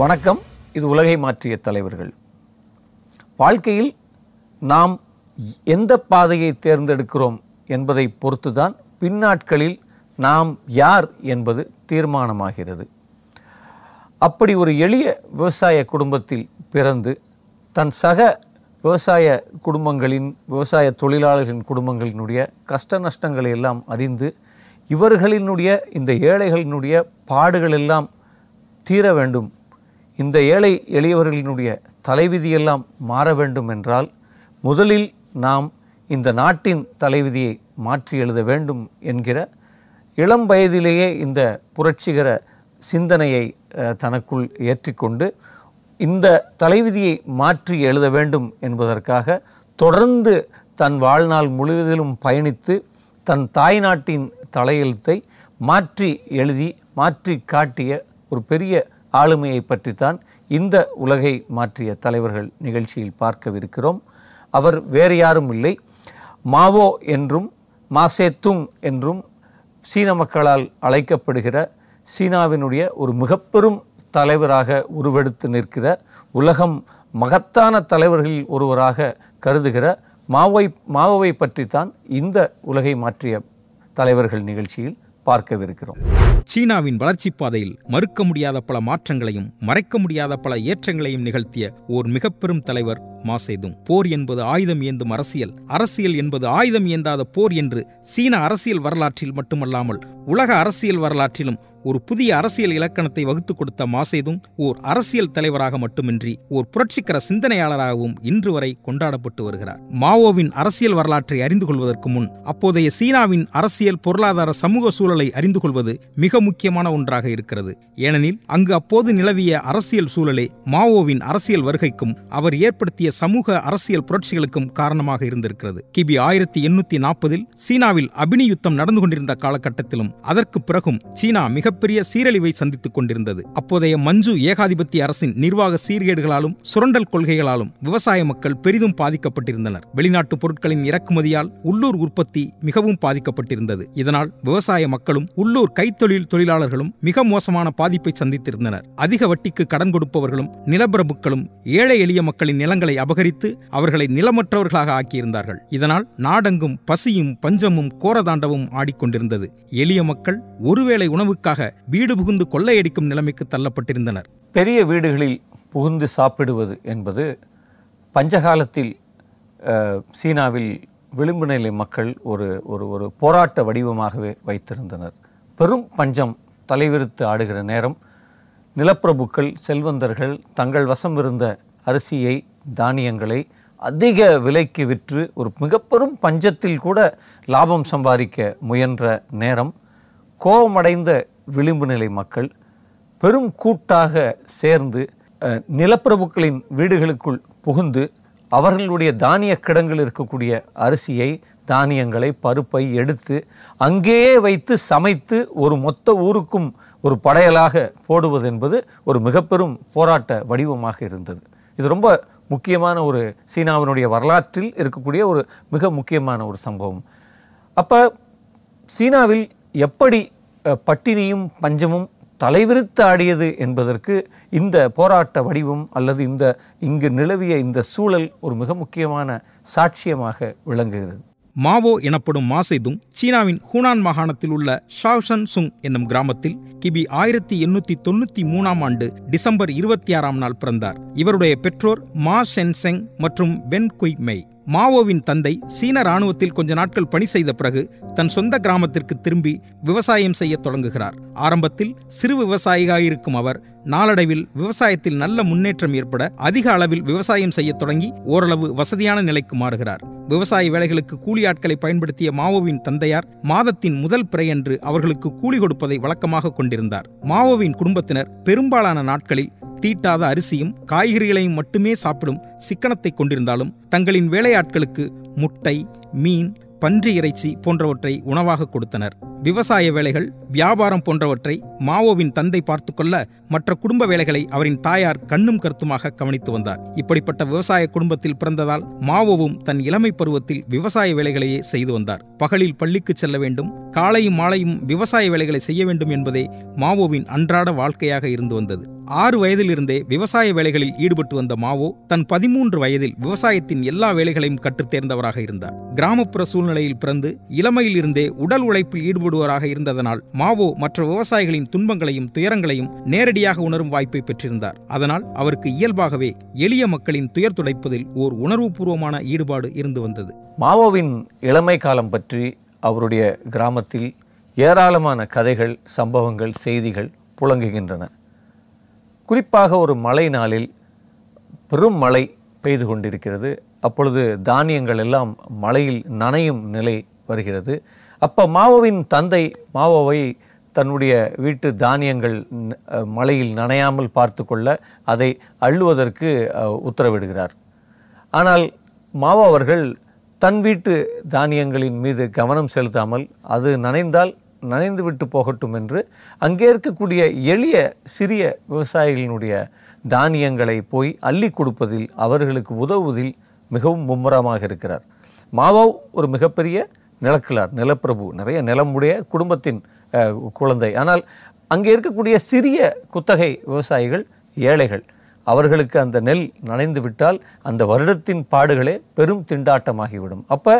வணக்கம். இது உலகை மாற்றிய தலைவர்கள். வாழ்க்கையில் நாம் எந்த பாதையை தேர்ந்தெடுக்கிறோம் என்பதை பொறுத்துதான் பின்னாட்களில் நாம் யார் என்பது தீர்மானமாகிறது. அப்படி ஒரு எளிய விவசாய குடும்பத்தில் பிறந்து தன் சக விவசாய குடும்பங்களின் விவசாய தொழிலாளர்களின் குடும்பங்களினுடைய கஷ்ட நஷ்டங்களை எல்லாம் அறிந்து இவர்களினுடைய இந்த ஏழைகளினுடைய பாடுகள் எல்லாம் தீர வேண்டும் இந்த ஏழை எளியவர்களினுடைய தலைவிதியெல்லாம் மாற வேண்டும் என்றால் முதலில் நாம் இந்த நாட்டின் தலைவிதியை மாற்றி எழுத வேண்டும் என்கிற இளம் வயதிலேயே இந்த புரட்சிகர சிந்தனையை தனக்குள் ஏற்றிக்கொண்டு இந்த தலைவிதியை மாற்றி எழுத வேண்டும் என்பதற்காக தொடர்ந்து தன் வாழ்நாள் முழுவதிலும் பயணித்து தன் தாய் நாட்டின் தலையெழுத்தை மாற்றி எழுதி மாற்றி காட்டிய ஒரு பெரிய ஆளுமையை பற்றித்தான் இந்த உலகை மாற்றிய தலைவர்கள் நிகழ்ச்சியில் பார்க்கவிருக்கிறோம். அவர் வேறு யாரும் இல்லை. மாவோ என்றும் மாசேத்துங் என்றும் சீன மக்களால் அழைக்கப்படுகிற சீனாவினுடைய ஒரு மிகப்பெரும் தலைவராக உருவெடுத்து நிற்கிற உலகம் மகத்தான தலைவர்களில் ஒருவராக கருதுகிற மாவை மாவோவை பற்றித்தான் இந்த உலகை மாற்றிய தலைவர்கள் நிகழ்ச்சியில் பார்க்கவிருக்கிறோம். சீனாவின் வளர்ச்சி பாதையில் மறுக்க முடியாத பல மாற்றங்களையும் மறைக்க முடியாத பல ஏற்றங்களையும் நிகழ்த்திய ஓர் மிக பெரும் தலைவர் மாசேதும் போர் என்பது ஆயுதம் ஏந்தும் அரசியல் அரசியல் என்பது ஆயுதம் ஏந்தாத போர் என்று சீன அரசியல் வரலாற்றில் மட்டுமல்லாமல் உலக அரசியல் வரலாற்றிலும் ஒரு புதிய அரசியல் இலக்கணத்தை வகுத்துக் கொடுத்த மாசேதும் ஓர் அரசியல் தலைவராக மட்டுமின்றி ஓர் புரட்சிகர சிந்தனையாளராகவும் இன்று வரை கொண்டாடப்பட்டு வருகிறார். மாவோவின் அரசியல் வரலாற்றை அறிந்து கொள்வதற்கு முன் அப்போதைய சீனாவின் அரசியல் பொருளாதார சமூக சூழலை அறிந்து கொள்வது மிக முக்கியமான ஒன்றாக இருக்கிறது. ஏனெனில் அங்கு அப்போது நிலவிய அரசியல் சூழலே மாவோவின் அரசியல் வருகைக்கும் அவர் ஏற்படுத்திய சமூக அரசியல் புரட்சிகளுக்கும் காரணமாக இருந்திருக்கிறது. கிபி ஆயிரத்தி எண்ணூத்தி நாற்பதில் சீனாவில் அபினி யுத்தம் நடந்து கொண்டிருந்த காலகட்டத்திலும் அதற்கு பிறகும் சீனா மிகப்பெரிய சீரழிவை சந்தித்துக் கொண்டிருந்தது. அப்போதைய மஞ்சு ஏகாதிபத்திய அரசின் நிர்வாக சீர்கேடுகளாலும் சுரண்டல் கொள்கைகளாலும் விவசாய மக்கள் பெரிதும் பாதிக்கப்பட்டிருந்தனர். வெளிநாட்டு பொருட்களின் இறக்குமதியால் உள்ளூர் உற்பத்தி மிகவும் பாதிக்கப்பட்டிருந்தது. இதனால் விவசாய மக்களும் உள்ளூர் கைத்தொழில் தொழிலாளர்களும் மிக மோசமான பாதிப்பை சந்தித்திருந்தனர். அதிக வட்டிக்கு கடன் கொடுப்பவர்களும் நிலப்பிரபுக்களும் ஏழை எளிய மக்களின் நிலங்களை அபகரித்து அவர்களை நிலமற்றவர்களாக ஆக்கியிருந்தார்கள். இதனால் நாடெங்கும் பசியும் பஞ்சமும் கோரதாண்டவும் ஆடிக்கொண்டிருந்தது. எளிய மக்கள் ஒருவேளை உணவுக்காக வீடு புகுந்து கொள்ளையடிக்கும் நிலைமைக்கு தள்ளப்பட்டிருந்தனர். பெரிய வீடுகளில் புகுந்து சாப்பிடுவது என்பது பஞ்சகாலத்தில் சீனாவில் விளிம்பு நிலை மக்கள் ஒரு ஒரு ஒரு போராட்ட வடிவமாகவே வைத்திருந்தனர். பெரும் பஞ்சம் தலைவிரித்து ஆடுகிற நேரம் நிலப்பிரபுக்கள் செல்வந்தர்கள் தங்கள் வசம் இருந்த அரிசியை தானியங்களை அதிக விலைக்கு விற்று ஒரு மிகப்பெரும் பஞ்சத்தில் கூட லாபம் சம்பாதிக்க முயன்ற நேரம் கோபமடைந்த விளிம்பு நிலை மக்கள் பெரும் கூட்டாக சேர்ந்து நிலப்பிரபுக்களின் வீடுகளுக்குள் புகுந்து அவர்களுடைய தானிய கிடங்கில் இருக்கக்கூடிய அரிசியை தானியங்களை பருப்பை எடுத்து அங்கேயே வைத்து சமைத்து ஒரு மொத்த ஊருக்கும் ஒரு படையலாக போடுவது என்பது ஒரு மிகப்பெரும் போராட்ட வடிவமாக இருந்தது. இது ரொம்ப முக்கியமான ஒரு சீனாவினுடைய வரலாற்றில் இருக்கக்கூடிய ஒரு மிக முக்கியமான ஒரு சம்பவம். அப்போ சீனாவில் எப்படி பட்டினியும் பஞ்சமும் தலைவிரித்து ஆடியது என்பதற்கு இந்த போராட்ட வடிவம் அல்லது இந்த இங்கு நிலவிய இந்த சூழல் ஒரு மிக முக்கியமான சாட்சியமாக விளங்குகிறது. மாவோ எனப்படும் மாசேதுங் சீனாவின் ஹூனான் மாகாணத்தில் உள்ள ஷாவ்ஷன் சுங் என்னும் கிராமத்தில் கிபி ஆயிரத்தி எண்ணூத்தி தொண்ணூத்தி மூணாம் ஆண்டு டிசம்பர் இருபத்தி ஆறாம் நாள் பிறந்தார். இவருடைய பெற்றோர் மா ஷென்செங் மற்றும் வென் குய் மெய் மாவோவின் தந்தை சீன ராணுவத்தில் கொஞ்ச நாட்கள் பணி செய்த பிறகு தன் சொந்த கிராமத்திற்கு திரும்பி விவசாயம் செய்யத் தொடங்குகிறார். ஆரம்பத்தில் சிறு விவசாயியாக இருக்கும் அவர் நாளடைவில் விவசாயத்தில் நல்ல முன்னேற்றம் ஏற்பட அதிக அளவில் விவசாயம் செய்ய தொடங்கி ஓரளவு வசதியான நிலைக்கு மாறுகிறார். விவசாய வேலைகளுக்கு கூலி ஆட்களை பயன்படுத்திய மாவோவின் தந்தையார் மாதத்தின் முதல் பிறையன்று அவர்களுக்கு கூலி கொடுப்பதை வழக்கமாக கொண்டிருந்தார். மாவோவின் குடும்பத்தினர் பெரும்பாலான நாட்களில் தீட்டாத அரிசியும் காய்கறிகளையும் மட்டுமே சாப்பிடும் சிக்கனத்தை கொண்டிருந்தாலும் தங்களின் வேலையாட்களுக்கு முட்டை மீன் பன்றி இறைச்சி போன்றவற்றை உணவாக கொடுத்தனர். விவசாய வேலைகள் வியாபாரம் போன்றவற்றை மாவோவின் தந்தை பார்த்து கொள்ள மற்ற குடும்ப வேலைகளை அவரின் தாயார் கண்ணும் கருத்துமாக கவனித்து வந்தார். இப்படிப்பட்ட விவசாய குடும்பத்தில் பிறந்ததால் மாவோவும் தன் இளமை பருவத்தில் விவசாய வேலைகளையே செய்து வந்தார். பகலில் பள்ளிக்கு செல்ல வேண்டும் காலையும் மாலையும் விவசாய வேலைகளை செய்ய வேண்டும் என்பதே மாவோவின் அன்றாட வாழ்க்கையாக இருந்து வந்தது. ஆறு வயதிலிருந்தே விவசாய வேலைகளில் ஈடுபட்டு வந்த மாவோ தன் பதிமூன்று வயதில் விவசாயத்தின் எல்லா வேலைகளையும் கற்றுத் தேர்ந்தவராக இருந்தார். கிராமப்புற சூழ்நிலையில் பிறந்து இளமையில் இருந்தே உடல் உழைப்பில் ஈடுபடுவராக இருந்ததனால் மாவோ மற்ற விவசாயிகளின் துன்பங்களையும் துயரங்களையும் நேரடியாக உணரும் வாய்ப்பை பெற்றிருந்தார். அதனால் அவருக்கு இயல்பாகவே எளிய மக்களின் துயர் துடைப்பதில் ஓர் உணர்வுபூர்வமான ஈடுபாடு இருந்து வந்தது. மாவோவின் இளமை காலம் பற்றி அவருடைய கிராமத்தில் ஏராளமான கதைகள் சம்பவங்கள் செய்திகள் புழங்குகின்றன. குறிப்பாக ஒரு மழை நாளில் பெரும் மழை பெய்து கொண்டிருக்கிறது. அப்பொழுது தானியங்கள் எல்லாம் மழையில் நனையும் நிலை வருகிறது. அப்போ மாவோவின் தந்தை மாவோவை தன்னுடைய வீட்டு தானியங்கள் மலையில் மழையில் நனையாமல் பார்த்து கொள்ள அதை அள்ளுவதற்கு உத்தரவிடுகிறார். ஆனால் மாவோ அவர்கள் தன் வீட்டு தானியங்களின் மீது கவனம் செலுத்தாமல் அது நனைந்தால் நனைந்து விட்டு போகட்டும் என்று அங்கே இருக்கக்கூடிய எளிய சிறிய விவசாயிகளினுடைய தானியங்களை போய் அள்ளி கொடுப்பதில் அவர்களுக்கு உதவுவதில் மிகவும் மும்முரமாக இருக்கிறார். மாவோ ஒரு மிகப்பெரிய நிலக்கிழார் நிலப்பிரபு நிறைய நிலமுடைய குடும்பத்தின் குழந்தை. ஆனால் அங்கே இருக்கக்கூடிய சிறிய குத்தகை விவசாயிகள் ஏழைகள் அவர்களுக்கு அந்த நெல் நனைந்து விட்டால் அந்த வருடத்தின் பாடுகளே பெரும் திண்டாட்டமாகிவிடும். அப்போ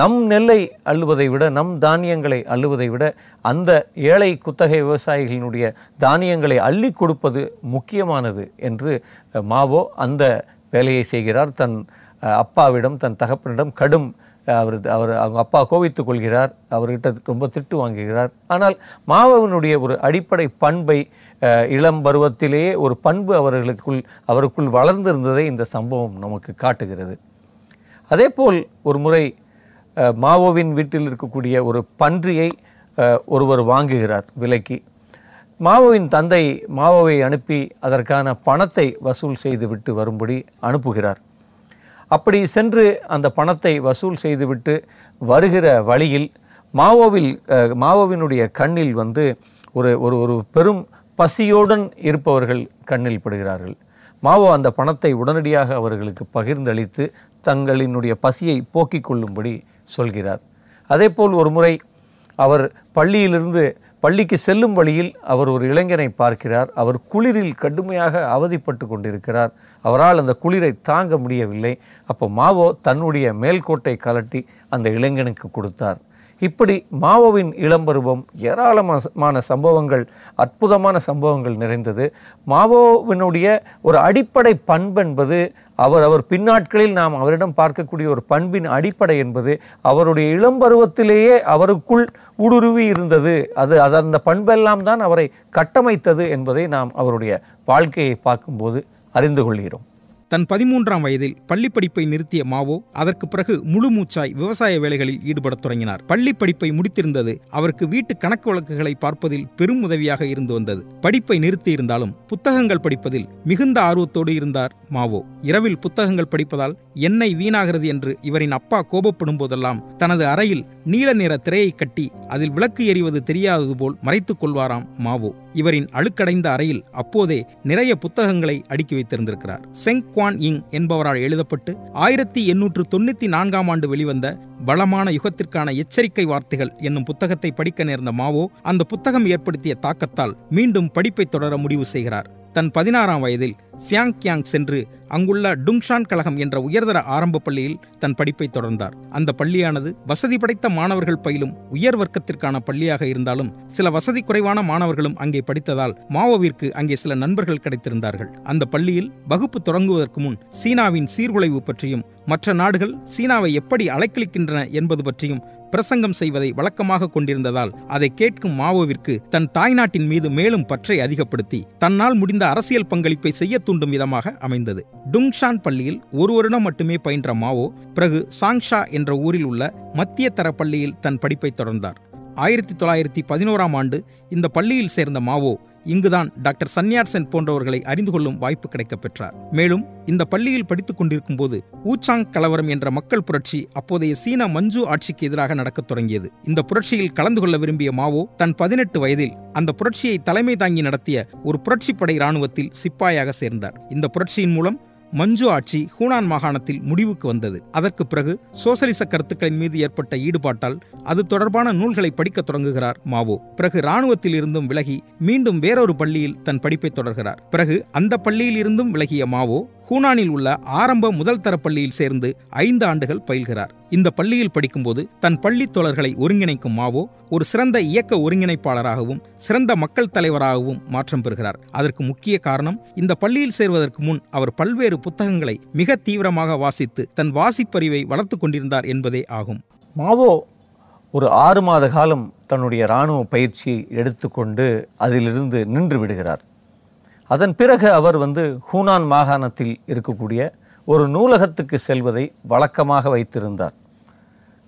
நம் நெல்லை அள்ளுவதை விட நம் தானியங்களை அள்ளுவதை விட அந்த ஏழை குத்தகை விவசாயிகளினுடைய தானியங்களை அள்ளி கொடுப்பது முக்கியமானது என்று மாவோ அந்த வேலையை செய்கிறார். தன் அப்பாவிடம் தன் தகப்பனிடம் கடும் அவர் அவர் அவங்க அப்பா கோவித்துக் கொள்கிறார் அவர்கிட்ட ரொம்ப திட்டு வாங்குகிறார். ஆனால் மாவோவினுடைய ஒரு அடிப்படை பண்பை இளம் பருவத்திலேயே ஒரு பண்பு அவர்களுக்குள் அவருக்குள் வளர்ந்திருந்ததை இந்த சம்பவம் நமக்கு காட்டுகிறது. அதேபோல் ஒரு முறை மாவோவின் வீட்டில் இருக்கக்கூடிய ஒரு பன்றியை ஒருவர் வாங்குகிறார் விலைக்கு. மாவோவின் தந்தை மாவோவை அனுப்பி அதற்கான பணத்தை வசூல் செய்துவிட்டு வரும்படி அனுப்புகிறார். அப்படி சென்று அந்த பணத்தை வசூல் செய்துவிட்டு வருகிற வழியில் மாவோவில் மாவோவினுடைய கண்ணில் வந்து ஒரு ஒரு ஒரு பெரும் பசியோடன் இருப்பவர்கள் கண்ணில் படுகிறார்கள். மாவோ அந்த பணத்தை உடனடியாக அவர்களுக்கு பகிர்ந்தளித்து தங்களினுடைய பசியை போக்கிக் கொள்ளும்படி சொல்கிறார். அதேபோல் ஒரு முறை அவர் பள்ளியிலிருந்து பள்ளிக்கு செல்லும் வழியில் அவர் ஒரு இளைஞனை பார்க்கிறார். அவர் குளிரில் கடுமையாக அவதிப்பட்டு கொண்டிருக்கிறார். அவரால் அந்த குளிரை தாங்க முடியவில்லை. அப்போ மாவோ தன்னுடைய மேல்கோட்டை கலட்டி அந்த இளைஞனுக்கு கொடுத்தார். இப்படி மாவோவின் இளம்பருவம் ஏராளமான சம்பவங்கள் அற்புதமான சம்பவங்கள் நிறைந்தது. மாவோவினுடைய ஒரு அடிப்படை பண்பு என்பது அவர் அவர் பின்னாட்களில் நாம் அவரிடம் பார்க்கக்கூடிய ஒரு பண்பின் அடிப்படை என்பது அவருடைய இளம்பருவத்திலேயே அவருக்குள் ஊடுருவி இருந்தது. அது அது அந்த பண்பெல்லாம் தான் அவரை கட்டமைத்தது என்பதை நாம் அவருடைய வாழ்க்கையை பார்க்கும்போது அறிந்து கொள்கிறோம். தன் பதிமூன்றாம் வயதில் பள்ளி படிப்பை நிறுத்திய மாவோ அதற்கு பிறகு முழு மூச்சாய் விவசாய வேலைகளில் ஈடுபடத் தொடங்கினார். பள்ளி படிப்பை முடித்திருந்தது அவருக்கு வீட்டு கணக்கு வழக்குகளை பார்ப்பதில் பெரும் உதவியாக இருந்து வந்தது. படிப்பை நிறுத்தியிருந்தாலும் புத்தகங்கள் படிப்பதில் மிகுந்த ஆர்வத்தோடு இருந்தார் மாவோ. இரவில் புத்தகங்கள் படிப்பதால் எண்ணெய் வீணாகிறது என்று இவரின் அப்பா கோபப்படும் போதெல்லாம் தனது அறையில் நீல நிற திரையை கட்டி அதில் விளக்கு எறிவது தெரியாதது போல் மறைத்துக் கொள்வாராம் மாவோ. இவரின் அழுக்கடைந்த அறையில் அப்போதே நிறைய புத்தகங்களை அடுக்கி வைத்திருந்திருக்கிறார். செங் குவான் இங் என்பவரால் எழுதப்பட்டு ஆயிரத்தி எண்ணூற்று தொண்ணூத்தி நான்காம் ஆண்டு வெளிவந்த பலமான யுகத்திற்கான எச்சரிக்கை வார்த்தைகள் என்னும் புத்தகத்தை படிக்க நேர்ந்த மாவோ அந்த புத்தகம் ஏற்படுத்திய தாக்கத்தால் மீண்டும் படிப்பை தொடர முடிவு செய்கிறார். தன் பதினாறாம் வயதில் சியாங் கியாங் சென்று அங்குள்ள டுங்ஷான் கழகம் என்ற உயர்தர ஆரம்ப பள்ளியில் தன் படிப்பை தொடர்ந்தார். அந்த பள்ளியானது வசதி படைத்த மாணவர்கள் பயிலும் உயர் வர்க்கத்திற்கான பள்ளியாக இருந்தாலும் சில வசதி குறைவான மாணவர்களும் அங்கே படித்ததால் மாவோவிற்கு அங்கே சில நண்பர்கள் கிடைத்திருந்தார்கள். அந்த பள்ளியில் வகுப்பு தொடங்குவதற்கு முன் சீனாவின் சீர்குலைவு பற்றியும் மற்ற நாடுகள் சீனாவை எப்படி அலைக்கழிக்கின்றன என்பது பற்றியும் பிரசங்கம் செய்வதை வழக்கமாக கொண்டிருந்ததால் அதை கேட்கும் மாவோவிற்கு தன் தாய்நாட்டின் மீது மேலும் பற்றை அதிகப்படுத்தி தன்னால் முடிந்த அரசியல் பங்களிப்பை செய்ய தூண்டும் விதமாக அமைந்தது. டுங்ஷான் பள்ளியில் ஒரு வருடம் மட்டுமே பயின்ற மாவோ பிறகு சாங்ஷா என்ற ஊரில் உள்ள மத்திய தர பள்ளியில் தன் படிப்பை தொடர்ந்தார். ஆயிரத்தி தொள்ளாயிரத்தி பதினோராம் ஆண்டு இந்த பள்ளியில் சேர்ந்த மாவோ இங்குதான் டாக்டர் சன்யாட் சென் போன்றவர்களை அறிந்து கொள்ளும் வாய்ப்பு கிடைக்கப் பெற்றார். மேலும் இந்த பள்ளியில் படித்துக் கொண்டிருக்கும் போது ஊச்சாங் கலவரம் என்ற மக்கள் புரட்சி அப்போதைய சீன மஞ்சு ஆட்சிக்கு எதிராக நடக்கத் தொடங்கியது. இந்த புரட்சியில் கலந்து கொள்ள விரும்பிய மாவோ தன் பதினெட்டு வயதில் அந்த புரட்சியை தலைமை தாங்கி நடத்திய ஒரு புரட்சிப்படை இராணுவத்தில் சிப்பாயாக சேர்ந்தார். இந்த புரட்சியின் மூலம் மஞ்சு ஆட்சி ஹூனான் மாகாணத்தில் முடிவுக்கு வந்தது. அதற்கு பிறகு சோசலிச கருத்துக்களின் மீது ஏற்பட்ட ஈடுபாட்டால் அது தொடர்பான நூல்களை படிக்க தொடங்குகிறார் மாவோ. பிறகு இராணுவத்தில் இருந்தும் விலகி மீண்டும் வேறொரு பள்ளியில் தன் படிப்பை தொடர்கிறார். பிறகு அந்த பள்ளியில் இருந்தும் விலகிய மாவோ ஹூனானில் உள்ள ஆரம்ப முதல் தர பள்ளியில் சேர்ந்து ஐந்து ஆண்டுகள் பயில்கிறார். இந்த பள்ளியில் படிக்கும்போது தன் பள்ளி தோழர்களை ஒருங்கிணைக்கும் மாவோ ஒரு சிறந்த இயக்க ஒருங்கிணைப்பாளராகவும் சிறந்த மக்கள் தலைவராகவும் மாற்றம் பெறுகிறார். அதற்கு முக்கிய காரணம் இந்த பள்ளியில் சேர்வதற்கு முன் அவர் பல்வேறு புத்தகங்களை மிக தீவிரமாக வாசித்து தன் வாசிப்பறிவை வளர்த்து கொண்டிருந்தார் என்பதே ஆகும். மாவோ ஒரு ஆறு மாத காலம் தன்னுடைய இராணுவ பயிற்சியை எடுத்துக்கொண்டு அதிலிருந்து நின்று விடுகிறார். அதன் பிறகு அவர் வந்து ஹூனான் மாகாணத்தில் இருக்கக்கூடிய ஒரு நூலகத்துக்கு செல்வதை வழக்கமாக வைத்திருந்தார்.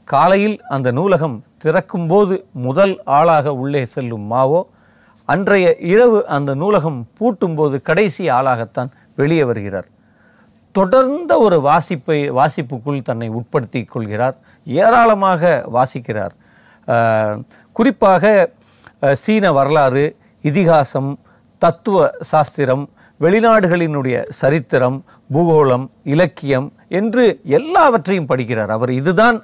காலையில் அந்த நூலகம் திறக்கும்போது முதல் ஆளாக உள்ளே செல்லும் மாவோ அன்றைய இரவு அந்த நூலகம் பூட்டும்போது கடைசி ஆளாகத்தான் வெளியே வருகிறார். தொடர்ந்த ஒரு வாசிப்பை வாசிப்புக்குள் தன்னை உட்படுத்தி கொள்கிறார். ஏராளமாக வாசிக்கிறார். குறிப்பாக சீன வரலாறு இதிகாசம் தத்துவ சாஸ்திரம் வெளிநாடுகளினுடைய சரித்திரம் பூகோளம் இலக்கியம் என்று எல்லாவற்றையும் படிக்கிறார். அவர் இதுதான்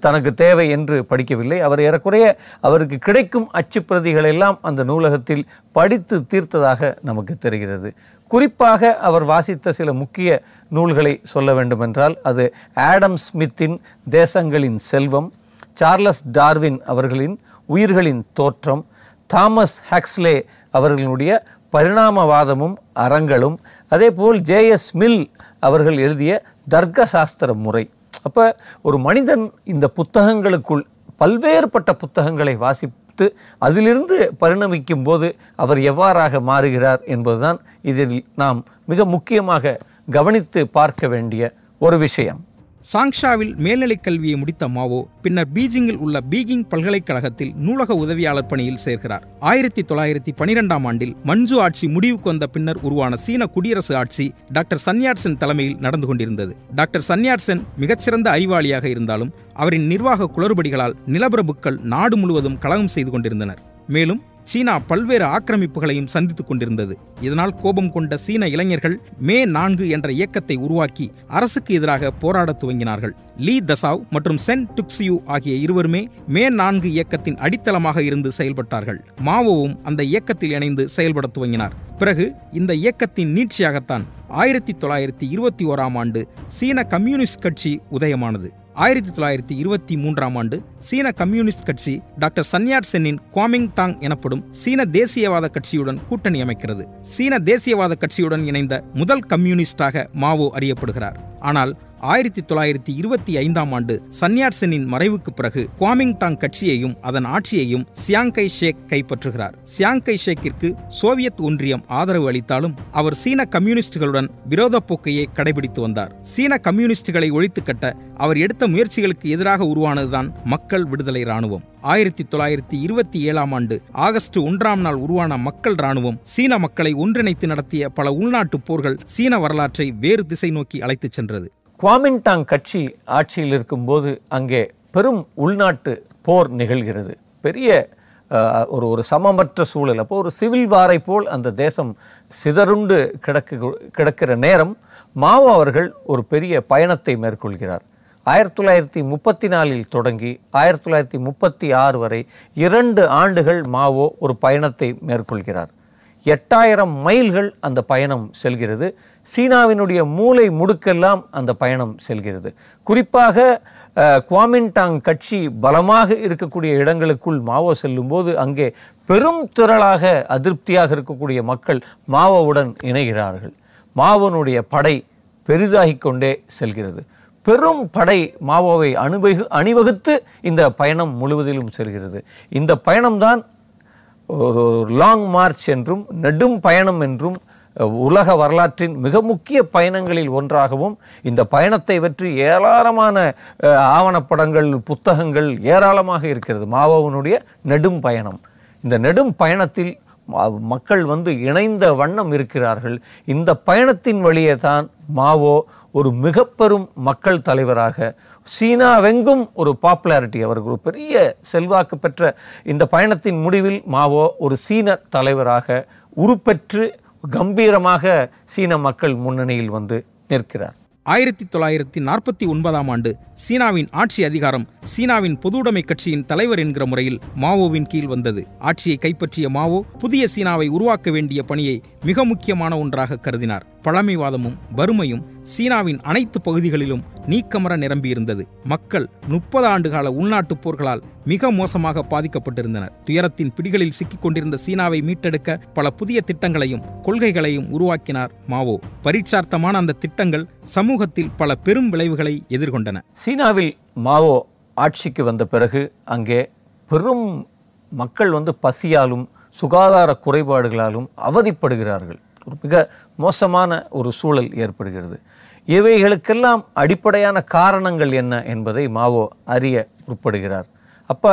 தனக்கு தேவை என்று படிக்கவில்லை. அவர் ஏறக்குறைய அவருக்கு கிடைக்கும் அச்சுப்பிரதிகள் எல்லாம் அந்த நூலகத்தில் படித்து தீர்த்ததாக நமக்கு தெரிகிறது. குறிப்பாக அவர் வாசித்த சில முக்கிய நூல்களை சொல்ல வேண்டுமென்றால் அது ஆடம் ஸ்மித்தின் தேசங்களின் செல்வம் சார்லஸ் டார்வின் அவர்களின் உயிர்களின் தோற்றம் தாமஸ் ஹக்ஸ்லே அவர்களுடைய பரிணாமவாதமும் அறங்களும் அதேபோல் ஜேஎஸ் மில் அவர்கள் எழுதிய தர்க்க சாஸ்திர முறை. அப்போ ஒரு மனிதன் இந்த புத்தகங்களுக்குள் பல்வேறுபட்ட புத்தகங்களை வாசித்து அதிலிருந்து பரிணமிக்கும் போது அவர் எவ்வாறாக மாறுகிறார் என்பதுதான் இதில் நாம் மிக முக்கியமாக கவனித்து பார்க்க வேண்டிய ஒரு விஷயம். சாங்ஷாவில் மேல்நிலைக் கல்வியை முடித்த மாவோ பின்னர் பீஜிங்கில் உள்ள பீகிங் பல்கலைக்கழகத்தில் நூலக உதவியாளர் பணியில் சேர்கிறார். ஆயிரத்தி தொள்ளாயிரத்தி பனிரெண்டாம் ஆண்டில் மஞ்சு ஆட்சி முடிவுக்கு வந்த பின்னர் உருவான சீன குடியரசு ஆட்சி டாக்டர் சன்யாட்சன் தலைமையில் நடந்து கொண்டிருந்தது. டாக்டர் சன்யாட்சன் மிகச்சிறந்த அறிவாளியாக இருந்தாலும் அவரின் நிர்வாக குளறுபடிகளால் நிலப்பிரபுக்கள் நாடு முழுவதும் கலகம் செய்து கொண்டிருந்தனர். மேலும் சீனா பல்வேறு ஆக்கிரமிப்புகளையும் சந்தித்துக் கொண்டிருந்தது. இதனால் கோபம் கொண்ட சீன இளைஞர்கள் மே நான்கு என்ற இயக்கத்தை உருவாக்கி அரசுக்கு எதிராக போராடத் துவங்கினார்கள். லீ தசாவ் மற்றும் சென் டிப்சியூ ஆகிய இருவருமே மே நான்கு இயக்கத்தின் அடித்தளமாக இருந்து செயல்பட்டார்கள். மாவோவும் அந்த இயக்கத்தில் இணைந்து செயல்படத் துவங்கினார். பிறகு இந்த இயக்கத்தின் நீட்சியாகத்தான் ஆயிரத்தி தொள்ளாயிரத்தி இருபத்தி ஓராம் ஆண்டு சீன கம்யூனிஸ்ட் கட்சி உதயமானது. ஆயிரத்தி தொள்ளாயிரத்தி இருபத்தி மூன்றாம் ஆண்டு சீன கம்யூனிஸ்ட் கட்சி டாக்டர் சன்யாட் சென்னின் குவாமிங் டாங் எனப்படும் சீன தேசியவாத கட்சியுடன் கூட்டணி அமைக்கிறது. சீன தேசியவாத கட்சியுடன் இணைந்த முதல் கம்யூனிஸ்டாக மாவோ அறியப்படுகிறார். ஆனால் ஆயிரத்தி தொள்ளாயிரத்தி இருபத்தி ஐந்தாம் ஆண்டு சன்யாட் மறைவுக்கு பிறகு குவாமிங்டாங் கட்சியையும் அதன் ஆட்சியையும் சியாங்கை ஷேக் கைப்பற்றுகிறார். சியாங்கை ஷேக்கிற்கு சோவியத் ஒன்றியம் ஆதரவு அளித்தாலும் அவர் சீன கம்யூனிஸ்டுகளுடன் விரோத போக்கையே கடைபிடித்து வந்தார். சீன கம்யூனிஸ்டுகளை ஒழித்து கட்ட அவர் எடுத்த முயற்சிகளுக்கு எதிராக உருவானதுதான் மக்கள் விடுதலை ராணுவம் ஆயிரத்தி தொள்ளாயிரத்தி இருபத்தி ஏழாம் ஆண்டு ஆகஸ்ட் ஒன்றாம் நாள் உருவான மக்கள் ராணுவம் சீன மக்களை ஒன்றிணைத்து நடத்திய பல உள்நாட்டுப் போர்கள் சீன வரலாற்றை வேறு திசை நோக்கி அழைத்துச் சென்றது. குவாமின்டாங் கட்சி ஆட்சியில் இருக்கும்போது அங்கே பெரும் உள்நாட்டு போர் நிகழ்கிறது. பெரிய ஒரு ஒரு சமமற்ற சூழல். அப்போ ஒரு சிவில் வாரை போல் அந்த தேசம் சிதறுண்டு கிடக்கு கிடக்கிற நேரம் மாவோ அவர்கள் ஒரு பெரிய பயணத்தை மேற்கொள்கிறார். ஆயிரத்தி தொள்ளாயிரத்தி முப்பத்தி நாலில் தொடங்கி ஆயிரத்தி தொள்ளாயிரத்தி முப்பத்தி ஆறு வரை இரண்டு ஆண்டுகள் மாவோ ஒரு பயணத்தை மேற்கொள்கிறார். எட்டாயிரம் மைல்கள் அந்த பயணம் செல்கிறது. சீனாவினுடைய மூலை முடுக்கெல்லாம் அந்த பயணம் செல்கிறது. குறிப்பாக குவாமின்டாங் கட்சி பலமாக இருக்கக்கூடிய இடங்களுக்குள் மாவோ செல்லும்போது அங்கே பெரும் திரளாக அதிருப்தியாக இருக்கக்கூடிய மக்கள் மாவோவுடன் இணைகிறார்கள். மாவோனுடைய படை பெரிதாகிக் கொண்டே செல்கிறது. பெரும் படை மாவோவை அணிவகு அணிவகுத்து இந்த பயணம் முழுவதிலும் செல்கிறது. இந்த பயணம்தான் ஒரு லாங் மார்ச் என்றும் நெடும் பயணம் என்றும் உலக வரலாற்றின் மிக முக்கிய பயணங்களில் ஒன்றாகவும் இந்த பயணத்தை பற்றி ஏராளமான ஆவணப்படங்கள் புத்தகங்கள் ஏராளமாக இருக்கிறது. மாவோவனுடைய நெடும் பயணம். இந்த நெடும் பயணத்தில் மக்கள் வந்து இணைந்த வண்ணம் இருக்கிறார்கள். இந்த பயணத்தின் வழியே தான் மாவோ ஒரு மிக பெரும் மக்கள் தலைவராக சீனாவெங்கும் ஒரு பாப்புலாரிட்டி அவருக்கு ஒரு பெரிய செல்வாக்கு பெற்ற இந்த பயணத்தின் முடிவில் மாவோ ஒரு சீன தலைவராக உருப்பெற்று கம்பீரமாக சீன மக்கள் முன்னணியில் வந்து நிற்கிறார். ஆயிரத்தி தொள்ளாயிரத்தி நாற்பத்தி ஒன்பதாம் ஆண்டு சீனாவின் ஆட்சி அதிகாரம் சீனாவின் பொதுவுடைமை கட்சியின் தலைவர் என்கிற முறையில் மாவோவின் கீழ் வந்தது. ஆட்சியை கைப்பற்றிய மாவோ புதிய சீனாவை உருவாக்க வேண்டிய பணியை மிக முக்கியமான ஒன்றாக கருதினார். பழமைவாதமும் வறுமையும் சீனாவின் அனைத்து பகுதிகளிலும் நீக்கமர நிரம்பியிருந்தது. மக்கள் முப்பது ஆண்டுகால உள்நாட்டுப் போர்களால் மிக மோசமாக பாதிக்கப்பட்டிருந்தனர். துயரத்தின் பிடிகளில் சிக்கிக் கொண்டிருந்த சீனாவை மீட்டெடுக்க பல புதிய திட்டங்களையும் கொள்கைகளையும் உருவாக்கினார் மாவோ. பரீட்சார்த்தமான அந்த திட்டங்கள் சமூகத்தில் பல பெரும் விளைவுகளை எதிர்கொண்டன. சீனாவில் மாவோ ஆட்சிக்கு வந்த பிறகு அங்கே பெரும் மக்கள் வந்து பசியாலும் சுகாதார குறைபாடுகளாலும் அவதிப்படுகிறார்கள். ஒரு மிக மோசமான ஒரு சூழல் ஏற்படுகிறது. இவைகளுக்கெல்லாம் அடிப்படையான காரணங்கள் என்ன என்பதை மாவோ அறிய முற்படுகிறார். அப்போ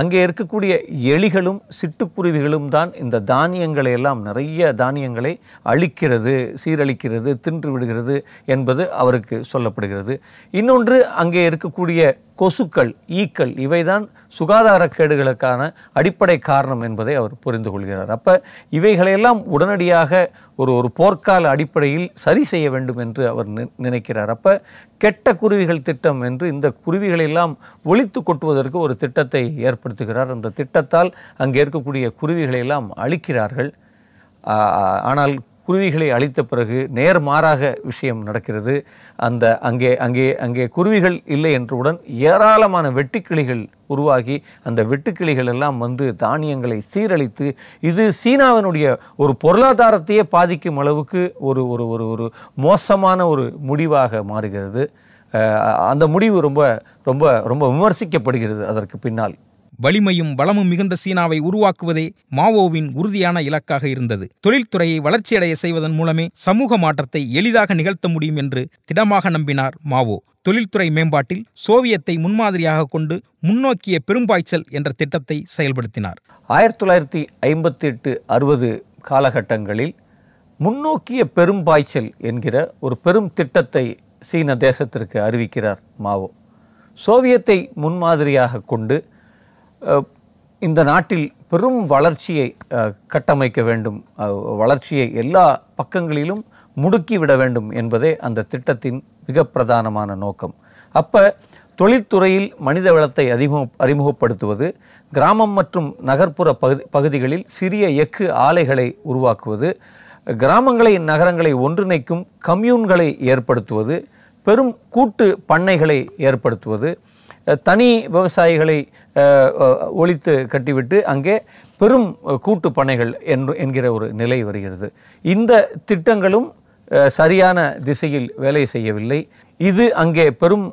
அங்கே இருக்கக்கூடிய எலிகளும் சிட்டுக்குருவிகளும் தான் இந்த தானியங்களை எல்லாம் நிறைய தானியங்களை அழிக்கிறது சீரழிக்கிறது தின்று விடுகிறது என்பது அவருக்கு சொல்லப்படுகிறது. இன்னொன்று அங்கே இருக்கக்கூடிய கொசுக்கள் ஈக்கள் இவைதான் சுகாதாரக்கேடுகளுக்கான அடிப்படை காரணம் என்பதை அவர் புரிந்து கொள்கிறார். அப்போ இவைகளையெல்லாம் உடனடியாக ஒரு ஒரு போர்க்கால அடிப்படையில் சரி செய்ய வேண்டும் என்று அவர் நி- நினைக்கிறார். அப்போ கெட்ட குருவிகள் திட்டம் என்று இந்த குருவிகளெல்லாம் ஒழித்து கொட்டுவதற்கு ஒரு திட்டத்தை ஏற்படுத்துகிறார். அந்த திட்டத்தால் அங்கே இருக்கக்கூடிய குருவிகளையெல்லாம் அழிக்கிறார்கள். ஆனால் குருவிகளை அழித்த பிறகு நேர் மாறாக விஷயம் நடக்கிறது. அந்த அங்கே அங்கே அங்கே குருவிகள் இல்லை என்றவுடன் ஏராளமான வெட்டுக்கிளிகள் உருவாகி அந்த வெட்டுக்கிளிகள் எல்லாம் வந்து தானியங்களை சீரழித்து இது சீனாவினுடைய ஒரு பொருளாதாரத்தையே பாதிக்கும் அளவுக்கு ஒரு ஒரு ஒரு ஒரு மோசமான ஒரு முடிவாக மாறுகிறது. அந்த முடிவு ரொம்ப ரொம்ப ரொம்ப விமர்சிக்கப்படுகிறது அதற்கு பின்னால். வலிமையும் வளமும் மிகுந்த சீனாவை உருவாக்குவதே மாவோவின் உறுதியான இலக்காக இருந்தது. தொழில்துறையை வளர்ச்சியடைய செய்வதன் மூலமே சமூக மாற்றத்தை எளிதாக நிகழ்த்த முடியும் என்று திடமாக நம்பினார் மாவோ. தொழில்துறை மேம்பாட்டில் சோவியத்தை முன்மாதிரியாக கொண்டு முன்னோக்கிய பெரும்பாய்ச்சல் என்ற திட்டத்தை செயல்படுத்தினார். ஆயிரத்தி தொள்ளாயிரத்தி ஐம்பத்தி எட்டு அறுபது காலகட்டங்களில் முன்னோக்கிய பெரும்பாய்ச்சல் என்கிற ஒரு பெரும் திட்டத்தை சீன தேசத்திற்கு அறிவிக்கிறார் மாவோ. சோவியத்தை முன்மாதிரியாக கொண்டு இந்த நாட்டில் பெரும் வளர்ச்சியை கட்டமைக்க வேண்டும். வளர்ச்சியை எல்லா பக்கங்களிலும் முடுக்கிவிட வேண்டும் என்பதே அந்த திட்டத்தின் மிக பிரதானமான நோக்கம். அப்போ தொழில்துறையில் மனித வளத்தை அறிமுக அறிமுகப்படுத்துவது கிராமம் மற்றும் நகர்ப்புற பகுதி பகுதிகளில் சிறிய எஃகு ஆலைகளை உருவாக்குவது கிராமங்களை நகரங்களை ஒன்றிணைக்கும் கம்யூன்களை ஏற்படுத்துவது பெரும் கூட்டு பண்ணைகளை ஏற்படுத்துவது தனி விவசாயிகளை ஒழித்து கட்டிவிட்டு அங்கே பெரும் கூட்டு பனைகள் என்று என்கிற ஒரு நிலை வருகிறது. இந்த திட்டங்களும் சரியான திசையில் வேலை செய்யவில்லை. இது அங்கே பெரும்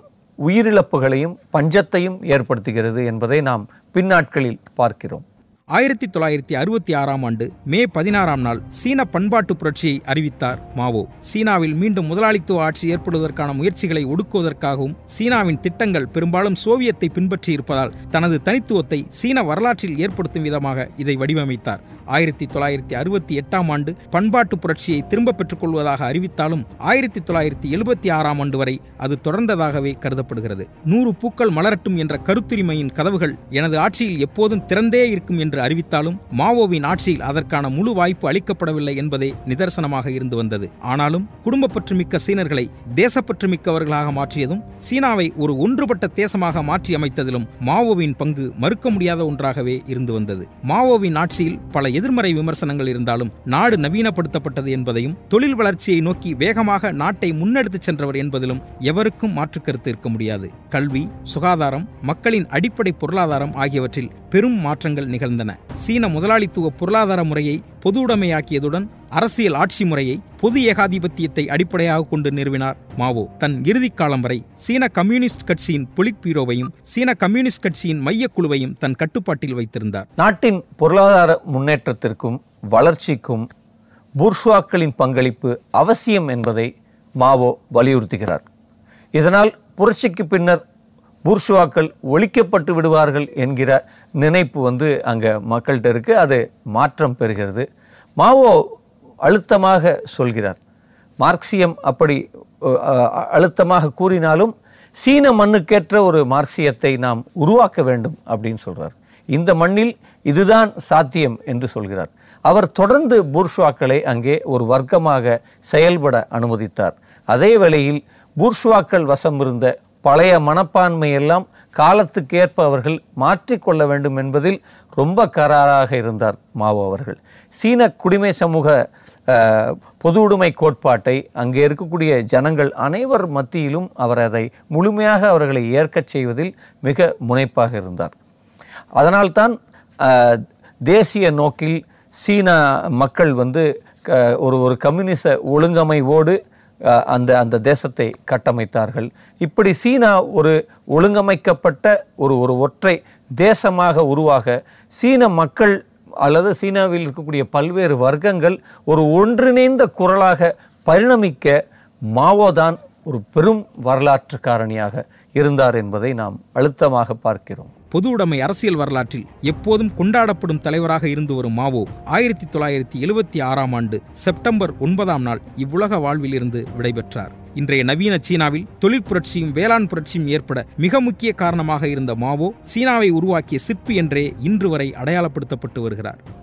உயிரிழப்புகளையும் பஞ்சத்தையும் ஏற்படுத்துகிறது என்பதை நாம் பின்னாட்களில் பார்க்கிறோம். ஆயிரத்தி தொள்ளாயிரத்தி அறுபத்தி ஆறாம் ஆண்டு மே பதினாறாம் நாள் சீன பண்பாட்டு புரட்சியை அறிவித்தார் மாவோ. சீனாவில் மீண்டும் முதலாளித்துவ ஆட்சி ஏற்படுவதற்கான முயற்சிகளை ஒடுக்குவதற்காகவும் சீனாவின் திட்டங்கள் பெரும்பாலும் சோவியத்தை பின்பற்றி இருப்பதால் தனது தனித்துவத்தை சீன வரலாற்றில் ஏற்படுத்தும் விதமாக இதை வடிவமைத்தார். ஆயிரத்தி தொள்ளாயிரத்தி அறுபத்தி எட்டாம் ஆண்டு பண்பாட்டு புரட்சியை திரும்ப பெற்றுக்கொள்வதாக அறிவித்தாலும் ஆயிரத்தி தொள்ளாயிரத்தி எழுபத்தி ஆறாம் ஆண்டு வரை அது தொடர்ந்ததாகவே கருதப்படுகிறது. நூறு பூக்கள் மலரட்டும் என்ற கருத்துரிமையின் கதவுகள் எனது ஆட்சியில் எப்போதும் திறந்தே இருக்கும் என்று அறிவித்தாலும் மாவோவின் ஆட்சியில் அதற்கான முழு வாய்ப்பு அளிக்கப்படவில்லை என்பதே நிதர்சனமாக இருந்து வந்தது. ஆனாலும் குடும்பப்பற்றுமிக்க சீனர்களை தேசப்பற்றுமிக்கவர்களாக மாற்றியதும் சீனாவை ஒரு ஒன்றுபட்ட தேசமாக மாற்றி அமைத்ததிலும் மாவோவின் பங்கு மறுக்க முடியாத ஒன்றாகவே இருந்து வந்தது. மாவோவின் ஆட்சியில் பல எதிர்மறை விமர்சனங்கள் இருந்தாலும் நாடு நவீனப்படுத்தப்பட்டது என்பதையும் தொழில் வளர்ச்சியை நோக்கி வேகமாக நாட்டை முன்னெடுத்துச் சென்றவர் என்பதிலும் எவருக்கும் மாற்றுக் கருத்து இருக்க முடியாது. கல்வி சுகாதாரம் மக்களின் அடிப்படை பொருளாதாரம் ஆகியவற்றில் பெரும் மாற்றங்கள் நிகழ்ந்தன. சீன முதலாளித்துவ பொருளாதார முறையை பொதுவுடைமையாக்கியதுடன் அரசியல் ஆட்சி முறையை பொது ஏகாதிபத்தியத்தை அடிப்படையாக கொண்டு நிறுவினார் மாவோ. தன் இறுதிக் காலம் வரை சீன கம்யூனிஸ்ட் கட்சியின் பொலிட் பீரோவையும் சீன கம்யூனிஸ்ட் கட்சியின் மைய குழுவையும் தன் கட்டுப்பாட்டில் வைத்திருந்தார். நாட்டின் பொருளாதார முன்னேற்றத்திற்கும் வளர்ச்சிக்கும் புர்ஷுவாக்களின் பங்களிப்பு அவசியம் என்பதை மாவோ வலியுறுத்துகிறார். இதனால் புரட்சிக்கு பின்னர் பூர்ஷுவாக்கள் ஒழிக்கப்பட்டு விடுவார்கள் என்கிற நினைப்பு வந்து அங்கே மக்கள்கிட்ட இருக்கு. அது மாற்றம் பெறுகிறது. மாவோ அழுத்தமாக சொல்கிறார். மார்க்சியம் அப்படி அழுத்தமாக கூறினாலும் சீன மண்ணுக்கேற்ற ஒரு மார்க்சியத்தை நாம் உருவாக்க வேண்டும் அப்படின்னு சொல்கிறார் இந்த மண்ணில் இதுதான் சாத்தியம் என்று சொல்கிறார். அவர் தொடர்ந்து பூர்ஷ்வாக்களை அங்கே ஒரு வர்க்கமாக செயல்பட அனுமதித்தார். அதே வேளையில் பூர்ஷ்வாக்கள் வசம் இருந்த பழைய மனப்பான்மையெல்லாம் காலத்துக்கேற்ப அவர்கள் மாற்றிக்கொள்ள வேண்டும் என்பதில் ரொம்ப கராராக இருந்தார் மாவோ அவர்கள். சீன குடிமை சமூக பொது உடைமை கோட்பாட்டை அங்கே இருக்கக்கூடிய ஜனங்கள் அனைவர் மத்தியிலும் அவர் அதை முழுமையாக அவர்களை ஏற்கச் செய்வதில் மிக முனைப்பாக இருந்தார். அதனால்தான் தேசிய நோக்கில் சீன மக்கள் வந்து க- ஒரு ஒரு கம்யூனிச ஒழுங்கமைவோடு அந்த அந்த தேசத்தை கட்டமைத்தார்கள். இப்படி சீனா ஒரு ஒழுங்கமைக்கப்பட்ட ஒரு ஒரு ஒற்றை தேசமாக உருவாக சீன மக்கள் அல்லது சீனாவில் இருக்கக்கூடிய பல்வேறு வர்க்கங்கள் ஒரு ஒன்றிணைந்த குரலாக பரிணமிக்க மாவோதான் ஒரு பெரும் வரலாற்று காரணியாக இருந்தார் என்பதை நாம் அழுத்தமாக பார்க்கிறோம். பொது உடைமை அரசியல் வரலாற்றில் எப்போதும் கொண்டாடப்படும் தலைவராக இருந்து வரும் மாவோ ஆயிரத்தி தொள்ளாயிரத்தி எழுபத்தி ஆறாம் ஆண்டு செப்டம்பர் ஒன்பதாம் நாள் இவ்வுலக வாழ்விலிருந்து விடைபெற்றார். இன்றைய நவீன சீனாவில் தொழில் புரட்சியும் வேளாண் புரட்சியும் ஏற்பட மிக முக்கிய காரணமாக இருந்த மாவோ சீனாவை உருவாக்கிய சிற்பி என்றே இன்று வரை அடையாளப்படுத்தப்பட்டு வருகிறார்.